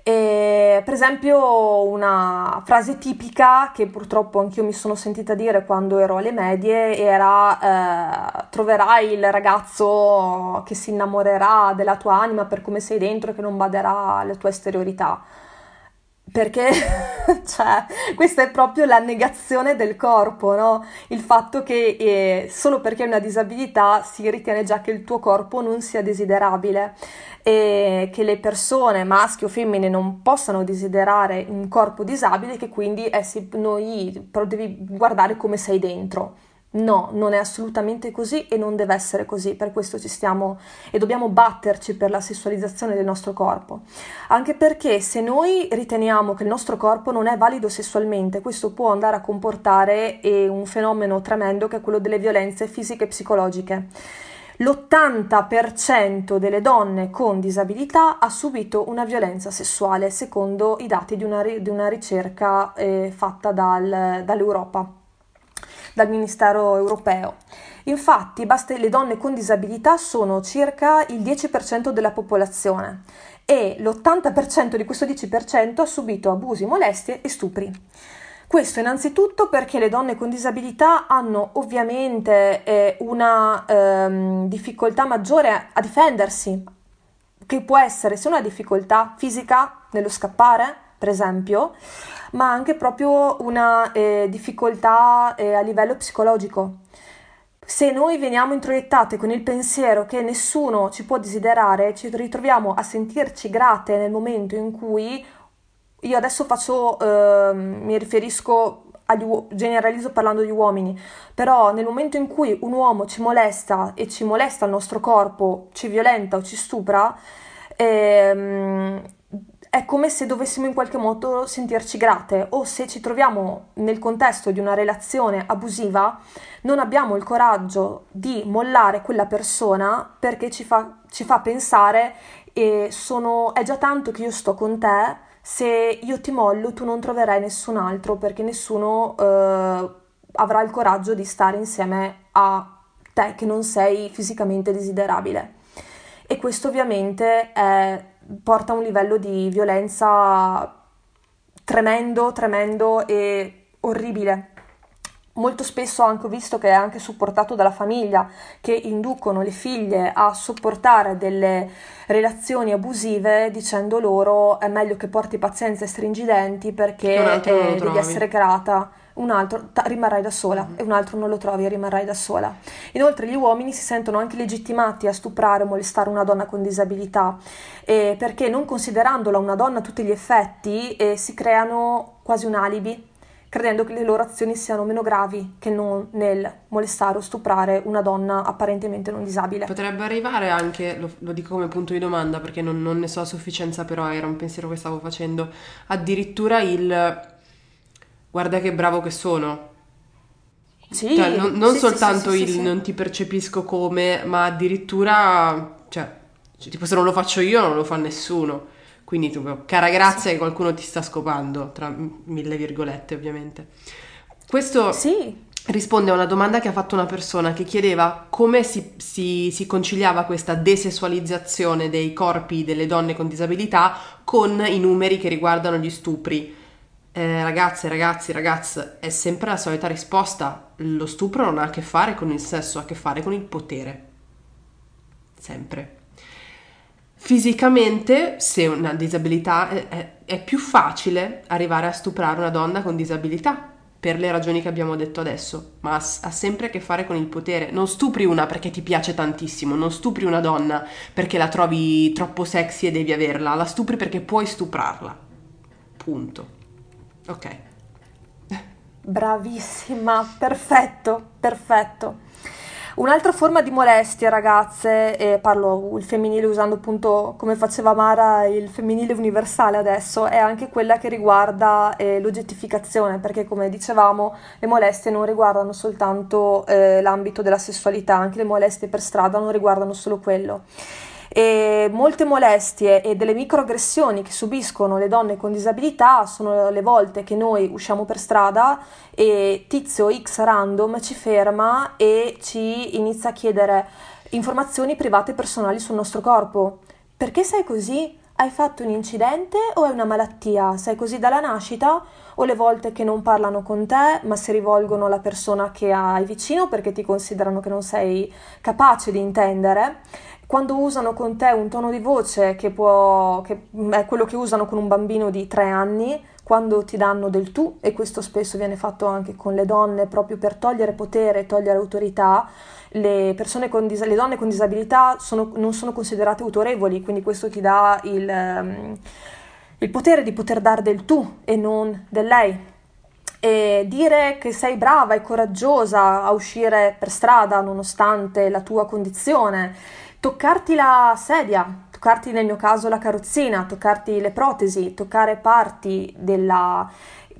E, per esempio, una frase tipica che purtroppo anch'io mi sono sentita dire quando ero alle medie era eh, troverai il ragazzo che si innamorerà della tua anima per come sei dentro e che non baderà alle tue esteriorità. Perché cioè, questa è proprio la negazione del corpo, no? Il fatto che eh, solo perché hai una disabilità si ritiene già che il tuo corpo non sia desiderabile e che le persone, maschi o femmine, non possano desiderare un corpo disabile, che quindi eh, sì, noi devi guardare come sei dentro. No, non è assolutamente così e non deve essere così, per questo ci stiamo e dobbiamo batterci per la sessualizzazione del nostro corpo. Anche perché se noi riteniamo che il nostro corpo non è valido sessualmente, questo può andare a comportare eh, un fenomeno tremendo che è quello delle violenze fisiche e psicologiche. L'80% delle donne con disabilità ha subito una violenza sessuale, secondo i dati di una, di una ricerca eh, fatta dal, dall'Europa dal Ministero europeo. Infatti, basta, le donne con disabilità sono circa il 10% della popolazione e l'80% di questo 10% ha subito abusi, molestie e stupri. Questo innanzitutto perché le donne con disabilità hanno ovviamente eh, una ehm, difficoltà maggiore a difendersi, che può essere sia una difficoltà fisica nello scappare, per esempio, ma anche proprio una eh, difficoltà eh, a livello psicologico. Se noi veniamo introiettate con il pensiero che nessuno ci può desiderare, ci ritroviamo a sentirci grate nel momento in cui io adesso faccio, eh, mi riferisco agli uomini, generalizzo parlando di uomini, però nel momento in cui un uomo ci molesta e ci molesta il nostro corpo, ci violenta o ci stupra, ehm, è come se dovessimo in qualche modo sentirci grate o se ci troviamo nel contesto di una relazione abusiva, non abbiamo il coraggio di mollare quella persona perché ci fa, ci fa pensare e sono, è già tanto che io sto con te, se io ti mollo tu non troverai nessun altro perché nessuno eh, avrà il coraggio di stare insieme a te che non sei fisicamente desiderabile. E questo ovviamente è porta a un livello di violenza tremendo, tremendo e orribile. Molto spesso anche ho visto che è anche supportato dalla famiglia che inducono le figlie a sopportare delle relazioni abusive dicendo loro è meglio che porti pazienza e stringi i denti perché eh, devi essere grata un altro ta- rimarrai da sola mm-hmm. e un altro non lo trovi e rimarrai da sola. Inoltre gli uomini si sentono anche legittimati a stuprare o molestare una donna con disabilità eh, perché non considerandola una donna a tutti gli effetti eh, si creano quasi un alibi credendo che le loro azioni siano meno gravi che non nel molestare o stuprare una donna apparentemente non disabile. Potrebbe arrivare anche, lo, lo dico come punto di domanda perché non, non ne so a sufficienza, però era un pensiero che stavo facendo, addirittura il guarda che bravo che sono. Sì, cioè, non, non sì, soltanto sì, sì, il non ti percepisco come, ma addirittura, cioè, tipo se non lo faccio io non lo fa nessuno. Quindi tu, cara grazia che qualcuno ti sta scopando, tra mille virgolette ovviamente. Questo risponde a una domanda che ha fatto una persona che chiedeva come si, si, si conciliava questa desessualizzazione dei corpi delle donne con disabilità con i numeri che riguardano gli stupri eh, ragazze, ragazzi, ragazze, è sempre la solita risposta. Lo stupro non ha a che fare con il sesso, ha a che fare con il potere. Sempre. Fisicamente, se una disabilità è, è, più facile arrivare a stuprare una donna con disabilità, per le ragioni che abbiamo detto adesso, ma ha, ha, sempre a che fare con il potere. Non stupri una perché ti piace tantissimo, non stupri una donna perché la trovi troppo sexy e devi averla, la stupri perché puoi stuprarla. Punto. Ok. Bravissima, perfetto, perfetto. Un'altra forma di molestia, ragazze, e parlo il femminile usando appunto come faceva Mara il femminile universale adesso, è anche quella che riguarda eh, l'oggettificazione, perché come dicevamo le molestie non riguardano soltanto eh, l'ambito della sessualità, anche le molestie per strada non riguardano solo quello e molte molestie e delle microaggressioni che subiscono le donne con disabilità sono le volte che noi usciamo per strada e tizio X random ci ferma e ci inizia a chiedere informazioni private e personali sul nostro corpo. Perché sei così? Hai fatto un incidente o è una malattia? Sei così dalla nascita? O le volte che non parlano con te ma si rivolgono alla persona che hai vicino perché ti considerano che non sei capace di intendere? Quando usano con te un tono di voce che, può, che è quello che usano con un bambino di tre anni, quando ti danno del tu, e questo spesso viene fatto anche con le donne proprio per togliere potere, togliere autorità, le, dis- le donne con disabilità sono, non sono considerate autorevoli, quindi questo ti dà il, um, il potere di poter dare del tu e non del lei. E dire che sei brava e coraggiosa a uscire per strada nonostante la tua condizione, toccarti la sedia, toccarti nel mio caso la carrozzina, toccarti le protesi, toccare parti della,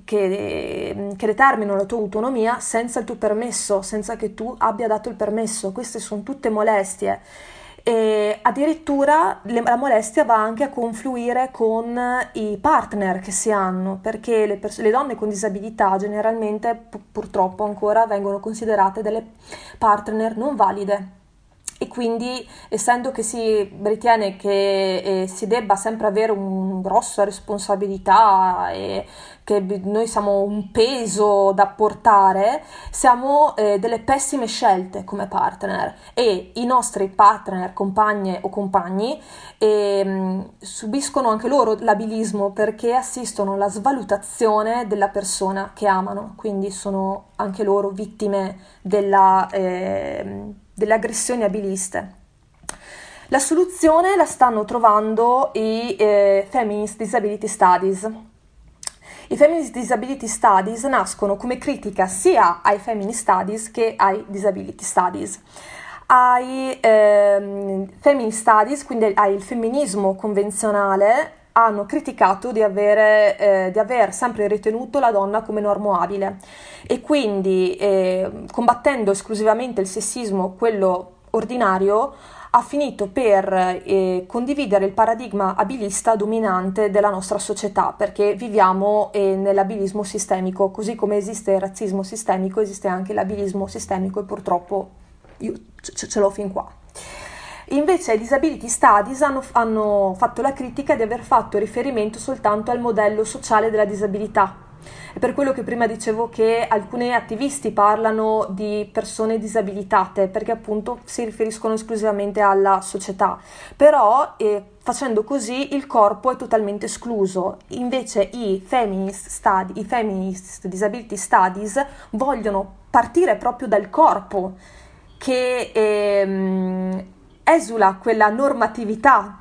che, che, determinano la tua autonomia senza il tuo permesso, senza che tu abbia dato il permesso. Queste sono tutte molestie. E addirittura la molestia va anche a confluire con i partner che si hanno, perché le, pers- le donne con disabilità generalmente pu- purtroppo ancora vengono considerate delle partner non valide e quindi essendo che si ritiene che eh, si debba sempre avere una grossa responsabilità e che noi siamo un peso da portare, siamo eh, delle pessime scelte come partner. E i nostri partner, compagne o compagni eh, subiscono anche loro l'abilismo perché assistono alla svalutazione della persona che amano, quindi sono anche loro vittime della eh, delle aggressioni abiliste. La soluzione la stanno trovando i eh, Feminist Disability Studies. I Feminist Disability Studies nascono come critica sia ai Feminist Studies che ai Disability Studies. Ai ehm, Feminist Studies, quindi al femminismo convenzionale, hanno criticato di, avere, eh, di aver sempre ritenuto la donna come normoabile e quindi eh, combattendo esclusivamente il sessismo, quello ordinario, ha finito per eh, condividere il paradigma abilista dominante della nostra società, perché viviamo eh, nell'abilismo sistemico, così come esiste il razzismo sistemico, esiste anche l'abilismo sistemico e purtroppo io ce l'ho fin qua. Invece i Disability Studies hanno, hanno fatto la critica di aver fatto riferimento soltanto al modello sociale della disabilità. È per quello che prima dicevo che alcuni attivisti parlano di persone disabilitate, perché appunto si riferiscono esclusivamente alla società. Però eh, facendo così il corpo è totalmente escluso. Invece i feminist, study, i feminist disability studies vogliono partire proprio dal corpo che ehm, esula quella normatività,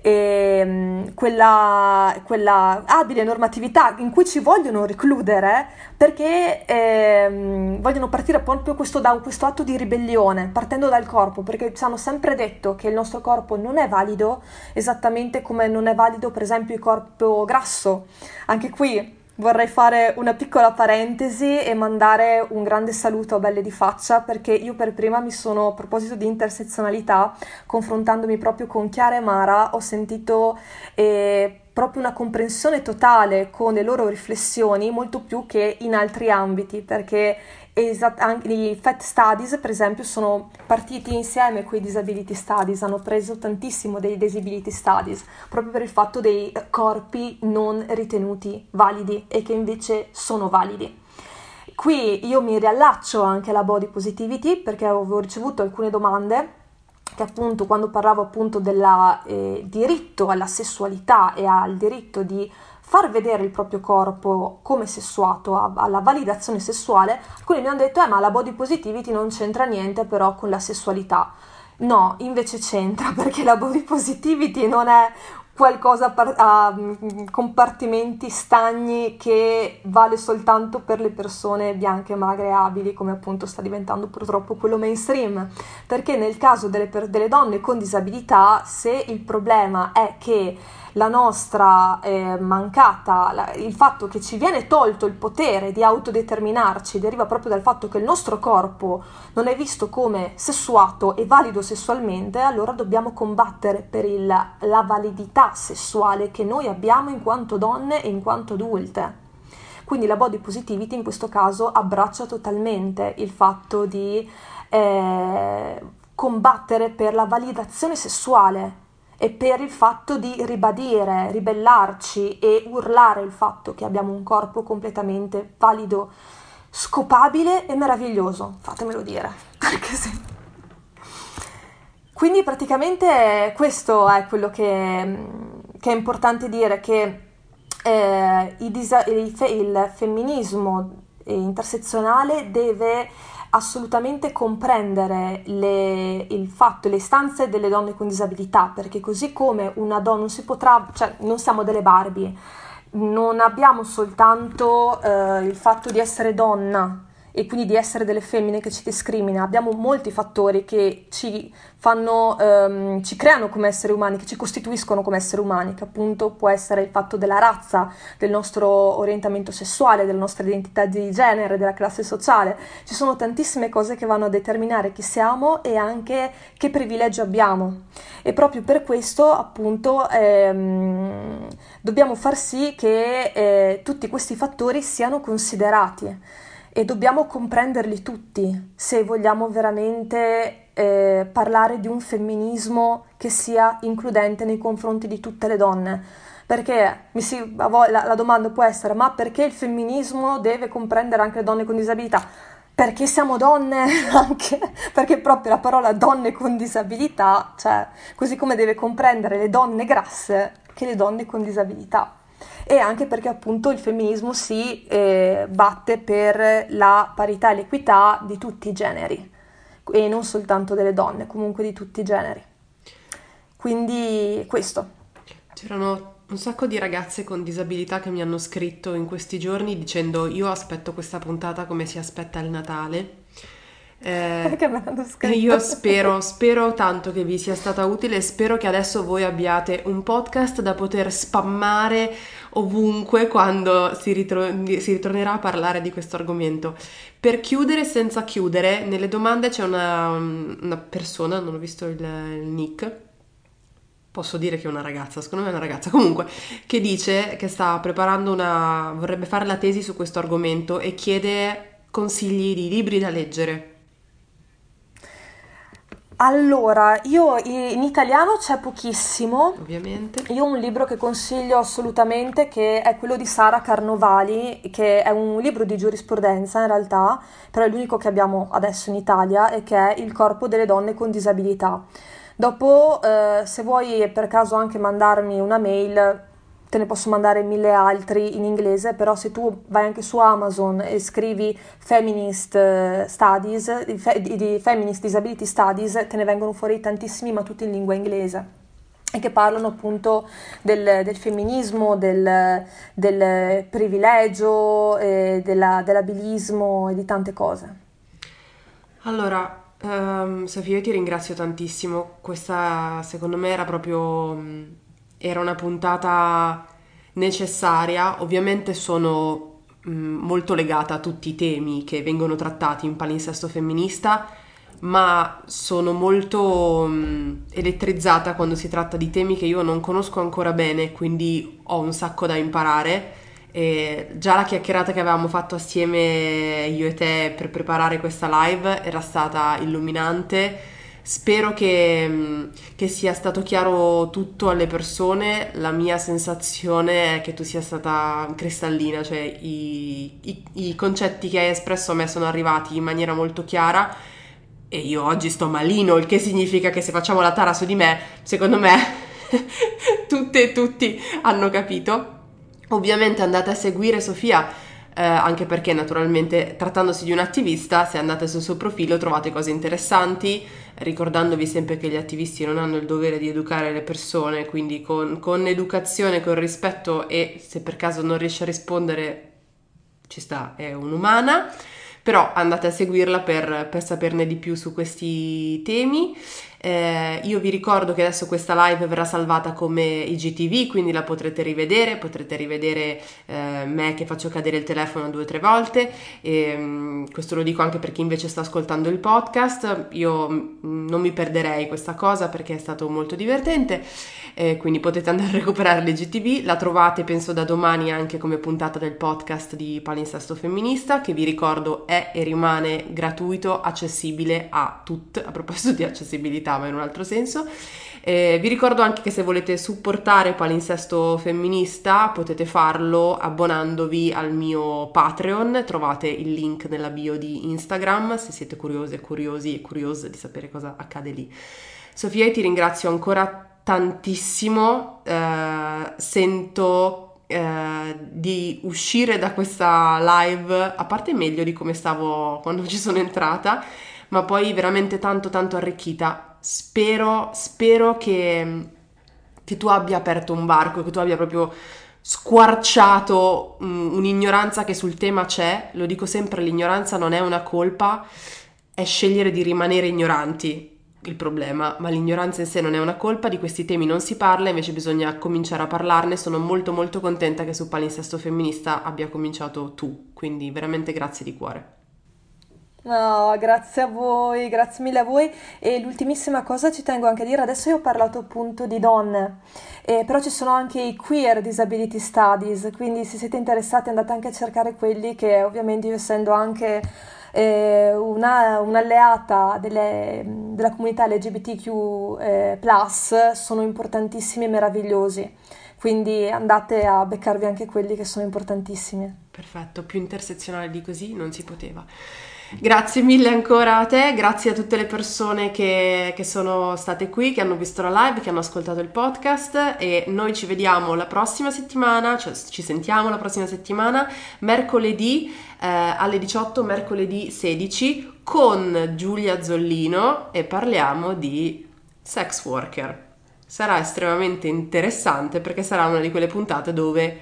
eh, quella, quella, abile normatività in cui ci vogliono recludere perché eh, vogliono partire proprio questo, da questo atto di ribellione, partendo dal corpo, perché ci hanno sempre detto che il nostro corpo non è valido, esattamente come non è valido per esempio il corpo grasso. Anche qui Vorrei fare una piccola parentesi e mandare un grande saluto a Belle di Faccia perché io per prima mi sono, a proposito di intersezionalità, confrontandomi proprio con Chiara e Mara, ho sentito eh, proprio una comprensione totale con le loro riflessioni, molto più che in altri ambiti, perché Esat- anche i FET Studies, per esempio, sono partiti insieme con i Disability Studies, hanno preso tantissimo dei Disability Studies, proprio per il fatto dei corpi non ritenuti validi e che invece sono validi. Qui io mi riallaccio anche alla body positivity perché avevo ricevuto alcune domande che appunto quando parlavo appunto del eh, diritto alla sessualità e al diritto di far vedere il proprio corpo come sessuato, alla validazione sessuale, alcuni mi hanno detto, eh ma la body positivity non c'entra niente però con la sessualità. No, invece c'entra perché la body positivity non è qualcosa a mm, compartimenti stagni che vale soltanto per le persone bianche, magre abili, come appunto sta diventando purtroppo quello mainstream. Perché nel caso delle, delle donne con disabilità, se il problema è che la nostra eh, mancata, la, il fatto che ci viene tolto il potere di autodeterminarci deriva proprio dal fatto che il nostro corpo non è visto come sessuato e valido sessualmente, allora dobbiamo combattere per il, la validità sessuale che noi abbiamo in quanto donne e in quanto adulte. Quindi la body positivity in questo caso abbraccia totalmente il fatto di eh, combattere per la validazione sessuale e per il fatto di ribadire, ribellarci e urlare il fatto che abbiamo un corpo completamente valido, scopabile e meraviglioso, fatemelo dire, perché sì. Quindi praticamente questo è quello che, che è importante dire, che eh, il, disa- il, fe- il femminismo intersezionale deve assolutamente comprendere le, il fatto, le istanze delle donne con disabilità, perché così come una donna non si potrà, cioè non siamo delle Barbie, non abbiamo soltanto eh, il fatto di essere donna e quindi di essere delle femmine che ci discrimina, abbiamo molti fattori che ci fanno, ehm, ci creano come esseri umani, che ci costituiscono come esseri umani, che appunto può essere il fatto della razza, del nostro orientamento sessuale, della nostra identità di genere, della classe sociale. Ci sono tantissime cose che vanno a determinare chi siamo e anche che privilegio abbiamo. E proprio per questo appunto ehm, dobbiamo far sì che eh, tutti questi fattori siano considerati e dobbiamo comprenderli tutti se vogliamo veramente eh, parlare di un femminismo che sia includente nei confronti di tutte le donne. Perché si, la, la domanda può essere: ma perché il femminismo deve comprendere anche le donne con disabilità? Perché siamo donne anche, perché proprio la parola donne con disabilità, cioè così come deve comprendere le donne grasse che le donne con disabilità e anche perché appunto il femminismo si eh, batte per la parità e l'equità di tutti i generi e non soltanto delle donne, comunque di tutti i generi. Quindi questo. C'erano un sacco di ragazze con disabilità che mi hanno scritto in questi giorni dicendo io aspetto questa puntata come si aspetta il Natale eh, che me l'hanno scritto. Io spero, spero tanto che vi sia stata utile spero che adesso voi abbiate un podcast da poter spammare ovunque quando si, ritro- si ritornerà a parlare di questo argomento. Per chiudere senza chiudere, nelle domande c'è una, una persona, non ho visto il, il nick, posso dire che è una ragazza, secondo me è una ragazza, comunque, che dice che sta preparando una, vorrebbe fare la tesi su questo argomento e chiede consigli di libri da leggere. Allora, io in italiano c'è pochissimo. Ovviamente. Io ho un libro che consiglio assolutamente che è quello di Sara Carnovali, che è un libro di giurisprudenza in realtà, però è l'unico che abbiamo adesso in Italia e che è Il corpo delle donne con disabilità. Dopo, eh, se vuoi per caso anche mandarmi una mail, te ne posso mandare mille altri in inglese, però se tu vai anche su Amazon e scrivi Feminist eh, Studies, di, di Feminist Disability Studies, te ne vengono fuori tantissimi, ma tutti in lingua inglese e che parlano appunto del, del femminismo, del, del privilegio, eh, della, dell'abilismo e di tante cose. Allora, um, Sofia, io ti ringrazio tantissimo. Questa secondo me era proprio era una puntata necessaria, ovviamente sono mh, mm, molto legata a tutti i temi che vengono trattati in palinsesto femminista, ma sono molto mh, mm, elettrizzata quando si tratta di temi che io non conosco ancora bene, quindi ho un sacco da imparare. E già la chiacchierata che avevamo fatto assieme io e te per preparare questa live era stata illuminante Spero che, mm, che, sia stato chiaro tutto alle persone. La mia sensazione è che tu sia stata cristallina, cioè i, i, i concetti che hai espresso a me sono arrivati in maniera molto chiara e io oggi sto malino, il che significa che se facciamo la tara su di me, secondo me tutte e tutti hanno capito. Ovviamente andate a seguire Sofia eh, anche perché naturalmente trattandosi di un attivista, se andate sul suo profilo trovate cose interessanti, ricordandovi sempre che gli attivisti non hanno il dovere di educare le persone, quindi con, con educazione, con rispetto e se per caso non riesce a rispondere ci sta, è un'umana però andate a seguirla per, per, saperne di più su questi temi. Eh, io vi ricordo che adesso questa live verrà salvata come IGTV, quindi la potrete rivedere, potrete rivedere eh, me che faccio cadere il telefono due o tre volte, e, um, questo lo dico anche per chi invece sta ascoltando il podcast, io mm, non mi perderei questa cosa perché è stato molto divertente, eh, quindi potete andare a recuperare l'IGTV, la trovate penso da domani anche come puntata del podcast di Palinsesto Femminista, che vi ricordo è e rimane gratuito, accessibile a tutti, a proposito di accessibilità ma in un altro senso. Eh, vi ricordo anche che se volete supportare Palinsesto Femminista potete farlo abbonandovi al mio Patreon, trovate il link nella bio di Instagram se siete curiose, curiosi e curiose di sapere cosa accade lì. Sofia, ti ringrazio ancora tantissimo, eh, sento eh, di uscire da questa live, a parte meglio di come stavo quando ci sono entrata, ma poi veramente tanto tanto arricchita. Spero, spero che, che tu abbia aperto un varco, che tu abbia proprio squarciato um, un'ignoranza che sul tema c'è. Lo dico sempre, l'ignoranza non è una colpa, è scegliere di rimanere ignoranti il problema, ma l'ignoranza in sé non è una colpa, di questi temi non si parla, invece bisogna cominciare a parlarne. Sono molto molto contenta che su Palinsesto Femminista abbia cominciato tu, quindi veramente grazie di cuore. No, grazie a voi, grazie mille a voi. E l'ultimissima cosa ci tengo anche a dire, adesso io ho parlato appunto di donne, eh, però ci sono anche i queer disability studies, quindi se siete interessati andate anche a cercare quelli che ovviamente io essendo anche eh, una, un'alleata delle, della comunità LGBTQ eh, sono importantissimi e meravigliosi. Quindi andate a beccarvi anche quelli che sono importantissimi. Perfetto, più intersezionale di così non si poteva. Grazie mille ancora a te, grazie a tutte le persone che, che, sono state qui, che hanno visto la live, che hanno ascoltato il podcast e noi ci vediamo la prossima settimana, cioè ci sentiamo la prossima settimana, mercoledì eh, alle 18, mercoledì 16 con Giulia Zollino e parliamo di sex worker. Sarà estremamente interessante perché sarà una di quelle puntate dove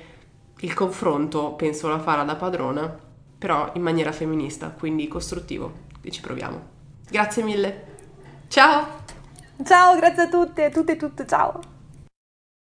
il confronto penso la farà da padrona però in maniera femminista, quindi costruttivo. E ci proviamo. Grazie mille. Ciao! Ciao, grazie a tutte, tutte e tutte, ciao!